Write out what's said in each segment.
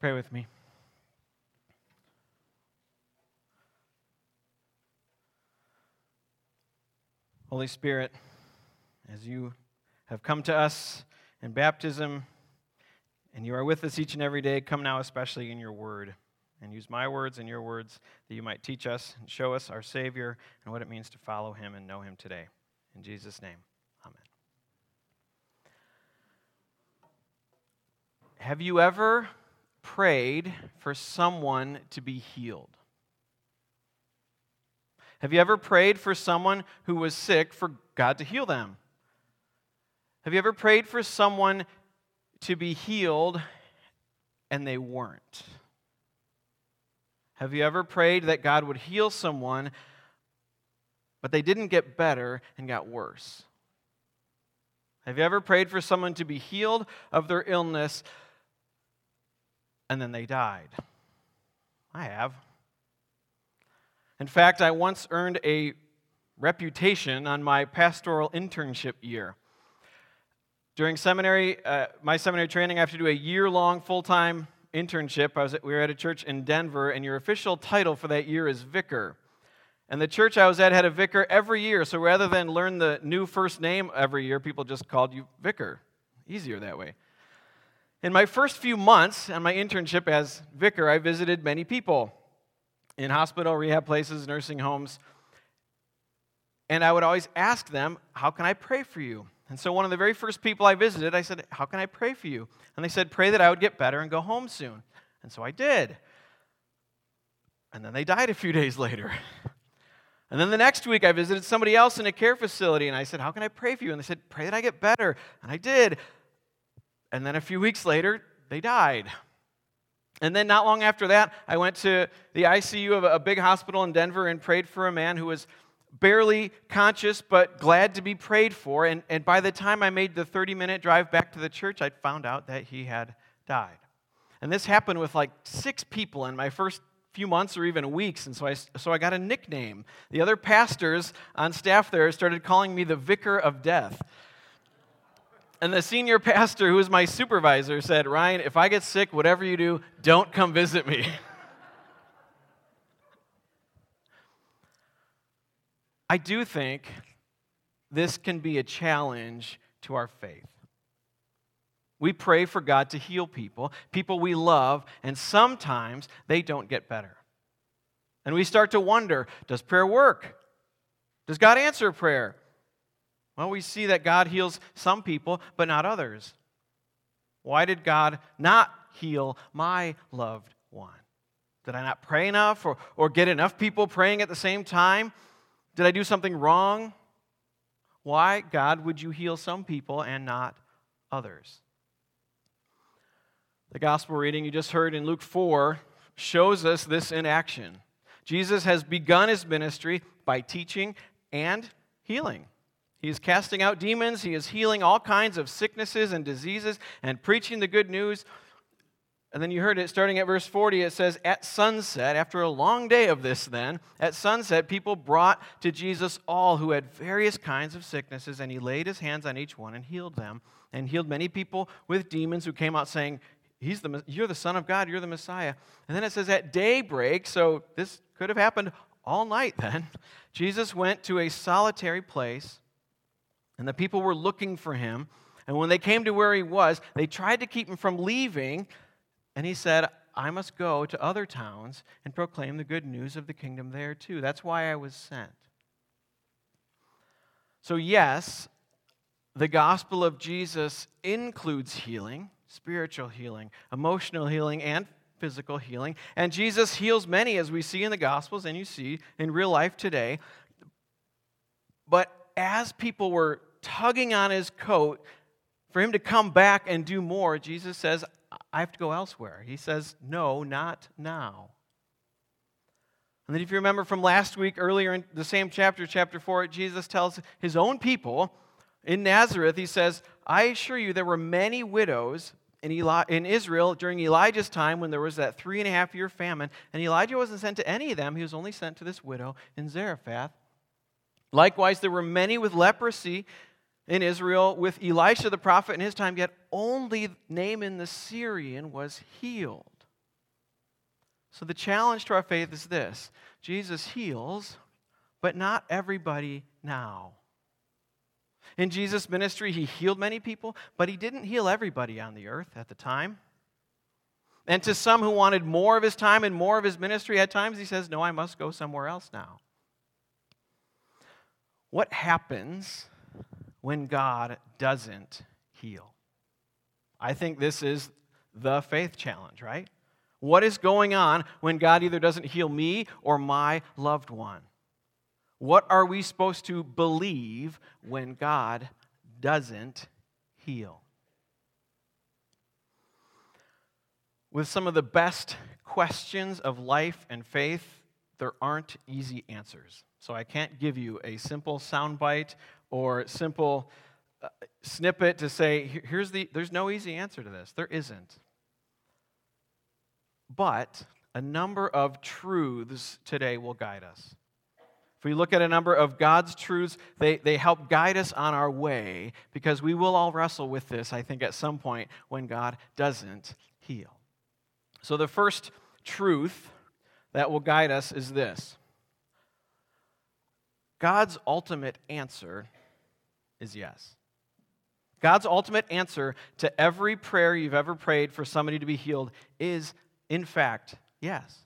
Pray with me. Holy Spirit, as you have come to us in baptism, and you are with us each and every day, come now especially in your word. And use my words and your words that you might teach us and show us our Savior and what it means to follow him and know him today. In Jesus' name, amen. Have you ever prayed for someone to be healed? Have you ever prayed for someone who was sick for God to heal them? Have you ever prayed for someone to be healed and they weren't? Have you ever prayed that God would heal someone, but they didn't get better and got worse? Have you ever prayed for someone to be healed of their illness and then they died? I have. In fact, I once earned a reputation on my pastoral internship year. During seminary, uh, my seminary training, I have to do a year long full time internship. I was at, we were at a church in Denver, and your official title for that year is vicar. And the church I was at had a vicar every year, so rather than learn the new first name every year, people just called you vicar. Easier that way. In my first few months on my internship as vicar, I visited many people in hospital, rehab places, nursing homes. And I would always ask them, How can I pray for you? And so, one of the very first people I visited, I said, How can I pray for you? And they said, Pray that I would get better and go home soon. And so I did. And then they died a few days later. And then the next week, I visited somebody else in a care facility, and I said, How can I pray for you? And they said, Pray that I get better. And I did. And then a few weeks later, they died. And then, not long after that, I went to the ICU of a big hospital in Denver and prayed for a man who was barely conscious but glad to be prayed for. And, and by the time I made the 30 minute drive back to the church, I found out that he had died. And this happened with like six people in my first few months or even weeks. And so I, so I got a nickname. The other pastors on staff there started calling me the Vicar of Death. And the senior pastor, who was my supervisor, said, Ryan, if I get sick, whatever you do, don't come visit me. I do think this can be a challenge to our faith. We pray for God to heal people, people we love, and sometimes they don't get better. And we start to wonder does prayer work? Does God answer prayer? Well, we see that God heals some people, but not others. Why did God not heal my loved one? Did I not pray enough or, or get enough people praying at the same time? Did I do something wrong? Why, God, would you heal some people and not others? The gospel reading you just heard in Luke 4 shows us this in action. Jesus has begun his ministry by teaching and healing. He is casting out demons, he is healing all kinds of sicknesses and diseases, and preaching the good news and then you heard it starting at verse 40. It says, At sunset, after a long day of this, then, at sunset, people brought to Jesus all who had various kinds of sicknesses, and he laid his hands on each one and healed them, and healed many people with demons who came out saying, He's the, You're the Son of God, you're the Messiah. And then it says, At daybreak, so this could have happened all night then, Jesus went to a solitary place, and the people were looking for him. And when they came to where he was, they tried to keep him from leaving. And he said, I must go to other towns and proclaim the good news of the kingdom there too. That's why I was sent. So, yes, the gospel of Jesus includes healing, spiritual healing, emotional healing, and physical healing. And Jesus heals many, as we see in the gospels and you see in real life today. But as people were tugging on his coat for him to come back and do more, Jesus says, I have to go elsewhere. He says, No, not now. And then, if you remember from last week, earlier in the same chapter, chapter 4, Jesus tells his own people in Nazareth, he says, I assure you, there were many widows in, Eli- in Israel during Elijah's time when there was that three and a half year famine, and Elijah wasn't sent to any of them. He was only sent to this widow in Zarephath. Likewise, there were many with leprosy in Israel with Elisha the prophet in his time, yet only Naaman the Syrian was healed. So the challenge to our faith is this Jesus heals, but not everybody now. In Jesus' ministry, he healed many people, but he didn't heal everybody on the earth at the time. And to some who wanted more of his time and more of his ministry, at times he says, No, I must go somewhere else now. What happens when God doesn't heal? I think this is the faith challenge, right? What is going on when God either doesn't heal me or my loved one? What are we supposed to believe when God doesn't heal? With some of the best questions of life and faith, there aren't easy answers. So I can't give you a simple soundbite or simple uh, snippet to say, here's the, there's no easy answer to this. There isn't. But a number of truths today will guide us. If we look at a number of God's truths, they, they help guide us on our way because we will all wrestle with this, I think, at some point when God doesn't heal. So, the first truth that will guide us is this God's ultimate answer is yes. God's ultimate answer to every prayer you've ever prayed for somebody to be healed is, in fact, yes.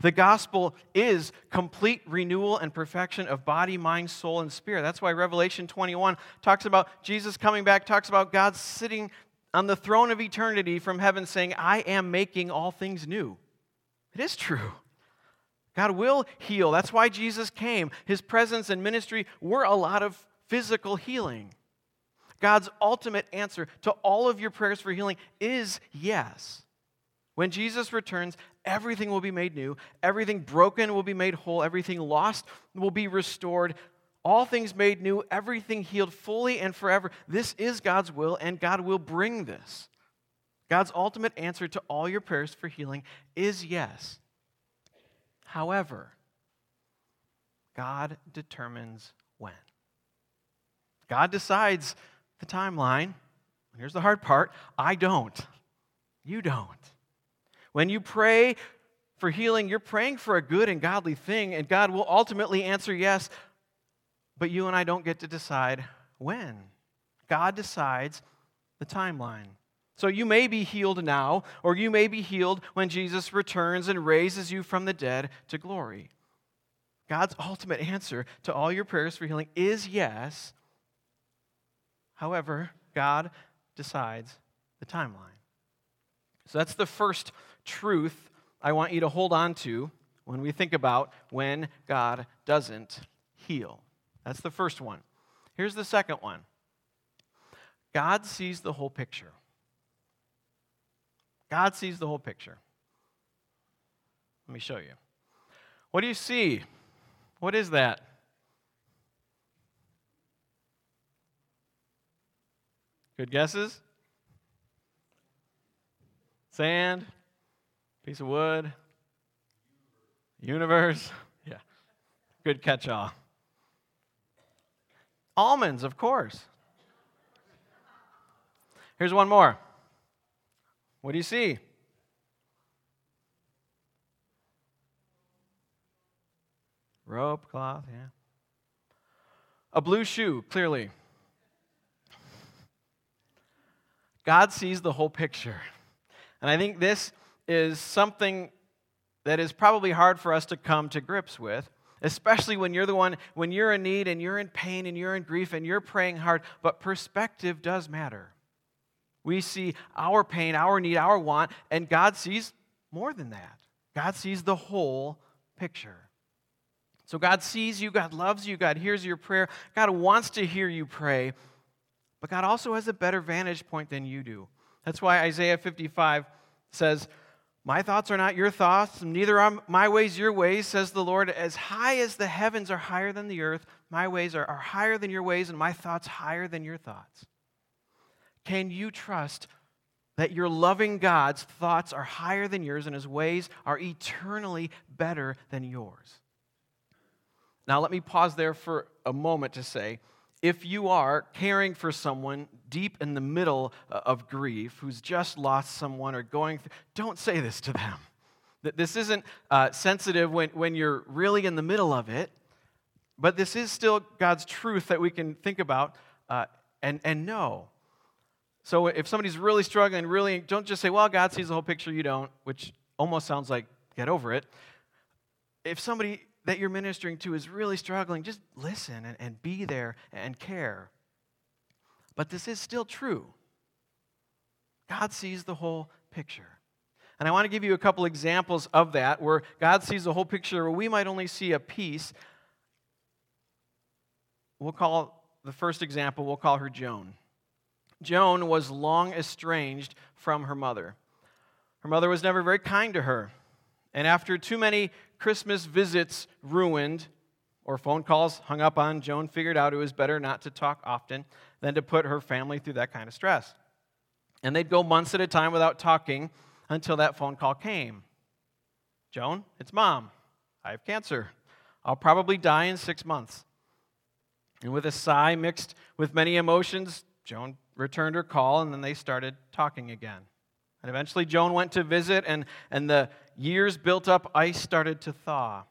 The gospel is complete renewal and perfection of body, mind, soul, and spirit. That's why Revelation 21 talks about Jesus coming back, talks about God sitting on the throne of eternity from heaven saying, I am making all things new. It is true. God will heal. That's why Jesus came. His presence and ministry were a lot of physical healing. God's ultimate answer to all of your prayers for healing is yes. When Jesus returns, everything will be made new, everything broken will be made whole, everything lost will be restored, all things made new, everything healed fully and forever. This is God's will, and God will bring this. God's ultimate answer to all your prayers for healing is yes. However, God determines. God decides the timeline. Here's the hard part I don't. You don't. When you pray for healing, you're praying for a good and godly thing, and God will ultimately answer yes, but you and I don't get to decide when. God decides the timeline. So you may be healed now, or you may be healed when Jesus returns and raises you from the dead to glory. God's ultimate answer to all your prayers for healing is yes. However, God decides the timeline. So that's the first truth I want you to hold on to when we think about when God doesn't heal. That's the first one. Here's the second one God sees the whole picture. God sees the whole picture. Let me show you. What do you see? What is that? Good guesses? Sand? Piece of wood? Universe? Yeah. Good catch all. Almonds, of course. Here's one more. What do you see? Rope, cloth, yeah. A blue shoe, clearly. God sees the whole picture. And I think this is something that is probably hard for us to come to grips with especially when you're the one, when you're in need and you're in pain and you're in grief and you're praying hard. But perspective does matter. We see our pain, our need, our want, and God sees more than that. God sees the whole picture. So God sees you, God loves you, God hears your prayer, God wants to hear you pray, but God also has a better vantage point than you do. That's why Isaiah 55 says, my thoughts are not your thoughts, neither are my ways your ways, says the Lord. As high as the heavens are higher than the earth, my ways are, are higher than your ways, and my thoughts higher than your thoughts. Can you trust that your loving God's thoughts are higher than yours and his ways are eternally better than yours? Now, let me pause there for a moment to say if you are caring for someone deep in the middle uh, of grief who's just lost someone or going through, don't say this to them. This isn't uh, sensitive when, when you're really in the middle of it, but this is still God's truth that we can think about uh, and, and know. So if somebody's really struggling, really, don't just say, well, God sees the whole picture, you don't, which almost sounds like get over it. If somebody that you're ministering to is really struggling, just listen and, and be there and care. But this is still true. God sees the whole picture. And I want to give you a couple examples of that where God sees the whole picture, where we might only see a piece. We'll call the first example, we'll call her Joan. Joan was long estranged from her mother. Her mother was never very kind to her. And after too many Christmas visits ruined or phone calls hung up on, Joan figured out it was better not to talk often than to put her family through that kind of stress. And they'd go months at a time without talking until that phone call came. Joan, it's mom. I have cancer. I'll probably die in six months. And with a sigh mixed with many emotions, Joan returned her call, and then they started talking again. And eventually, Joan went to visit, and, and the years built up ice started to thaw.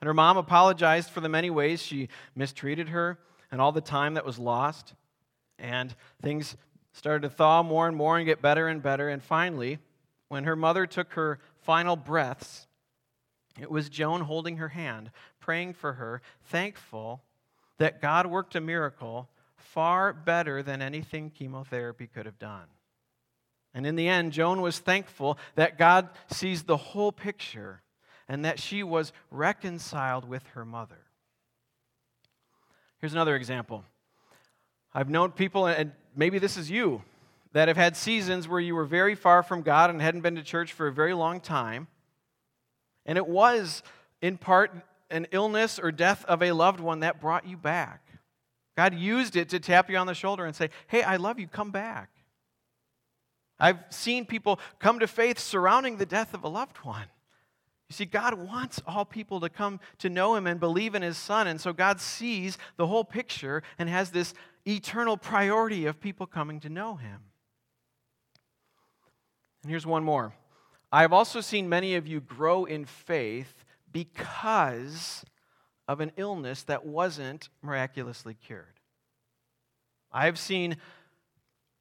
And her mom apologized for the many ways she mistreated her and all the time that was lost. And things started to thaw more and more and get better and better. And finally, when her mother took her final breaths, it was Joan holding her hand, praying for her, thankful that God worked a miracle far better than anything chemotherapy could have done. And in the end, Joan was thankful that God sees the whole picture and that she was reconciled with her mother. Here's another example. I've known people, and maybe this is you, that have had seasons where you were very far from God and hadn't been to church for a very long time. And it was, in part, an illness or death of a loved one that brought you back. God used it to tap you on the shoulder and say, Hey, I love you, come back. I've seen people come to faith surrounding the death of a loved one. You see, God wants all people to come to know Him and believe in His Son. And so God sees the whole picture and has this eternal priority of people coming to know Him. And here's one more I have also seen many of you grow in faith because of an illness that wasn't miraculously cured. I've seen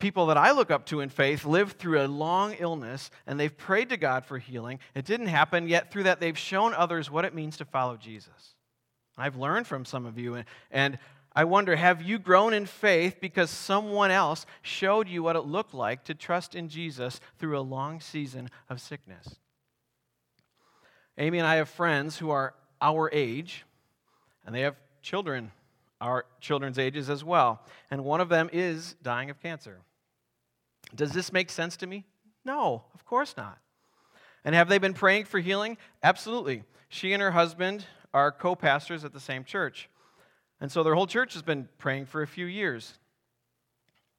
people that I look up to in faith live through a long illness and they've prayed to God for healing. It didn't happen, yet through that they've shown others what it means to follow Jesus. I've learned from some of you, and I wonder have you grown in faith because someone else showed you what it looked like to trust in Jesus through a long season of sickness? Amy and I have friends who are our age, and they have children our children's ages as well. And one of them is dying of cancer. Does this make sense to me? No, of course not. And have they been praying for healing? Absolutely. She and her husband are co pastors at the same church. And so their whole church has been praying for a few years.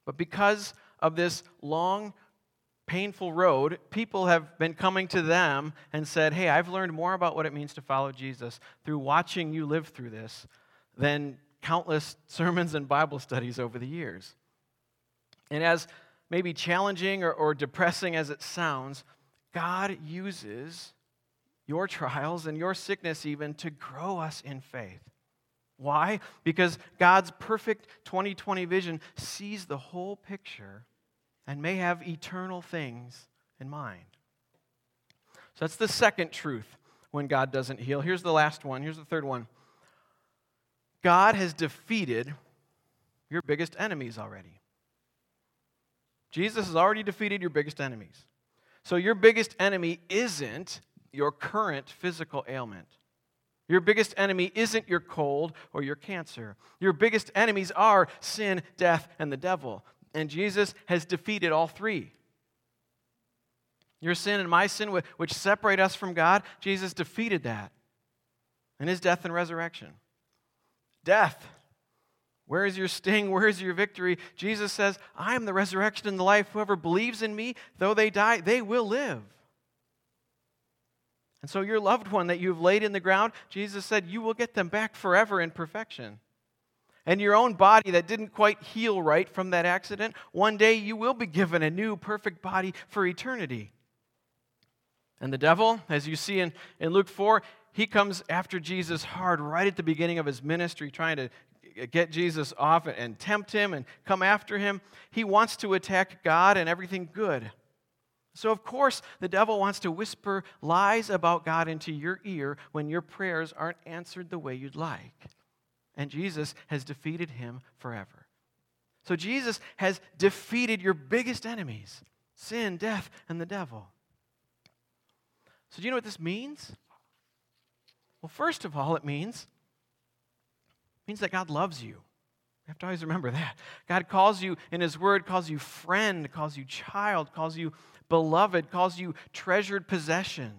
But because of this long, painful road, people have been coming to them and said, Hey, I've learned more about what it means to follow Jesus through watching you live through this than countless sermons and Bible studies over the years. And as maybe challenging or, or depressing as it sounds, God uses your trials and your sickness even to grow us in faith. Why? Because God's perfect 2020 vision sees the whole picture and may have eternal things in mind. So that's the second truth when God doesn't heal. Here's the last one. Here's the third one God has defeated your biggest enemies already. Jesus has already defeated your biggest enemies. So your biggest enemy isn't your current physical ailment. Your biggest enemy isn't your cold or your cancer. Your biggest enemies are sin, death, and the devil. And Jesus has defeated all three. Your sin and my sin, which separate us from God, Jesus defeated that in his death and resurrection. Death, where is your sting? Where is your victory? Jesus says, I am the resurrection and the life. Whoever believes in me, though they die, they will live. And so, your loved one that you've laid in the ground, Jesus said, you will get them back forever in perfection. And your own body that didn't quite heal right from that accident, one day you will be given a new perfect body for eternity. And the devil, as you see in, in Luke 4, he comes after Jesus hard right at the beginning of his ministry, trying to get Jesus off and tempt him and come after him. He wants to attack God and everything good. So, of course, the devil wants to whisper lies about God into your ear when your prayers aren't answered the way you'd like. And Jesus has defeated him forever. So, Jesus has defeated your biggest enemies sin, death, and the devil. So, do you know what this means? Well, first of all, it means it means that God loves you. You have to always remember that. God calls you in His Word, calls you friend, calls you child, calls you beloved, calls you treasured possession.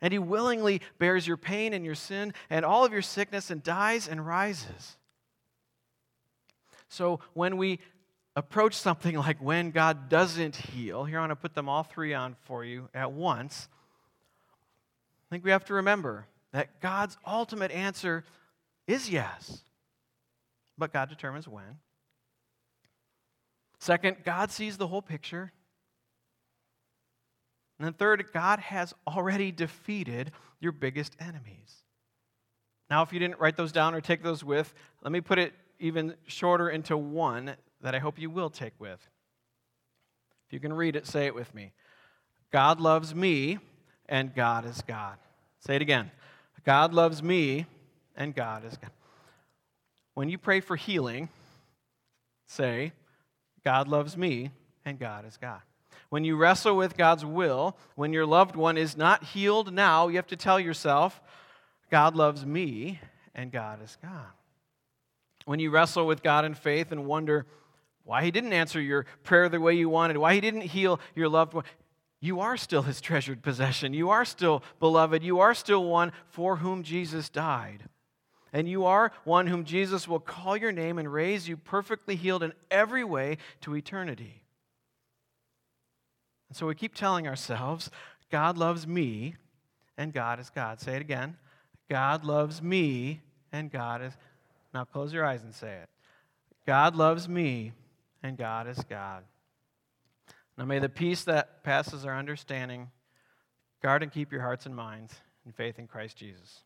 And He willingly bears your pain and your sin and all of your sickness and dies and rises. So when we approach something like when God doesn't heal, here I want to put them all three on for you at once. I think we have to remember that God's ultimate answer is yes, but God determines when. Second, God sees the whole picture. And then third, God has already defeated your biggest enemies. Now, if you didn't write those down or take those with, let me put it even shorter into one that I hope you will take with. If you can read it, say it with me. God loves me, and God is God. Say it again. God loves me, and God is God. When you pray for healing, say, God loves me, and God is God. When you wrestle with God's will, when your loved one is not healed now, you have to tell yourself, God loves me, and God is God. When you wrestle with God in faith and wonder why He didn't answer your prayer the way you wanted, why He didn't heal your loved one, you are still his treasured possession. You are still beloved. You are still one for whom Jesus died. And you are one whom Jesus will call your name and raise you perfectly healed in every way to eternity. And so we keep telling ourselves, God loves me and God is God. Say it again. God loves me and God is. Now close your eyes and say it. God loves me and God is God. Now may the peace that passes our understanding guard and keep your hearts and minds in faith in Christ Jesus.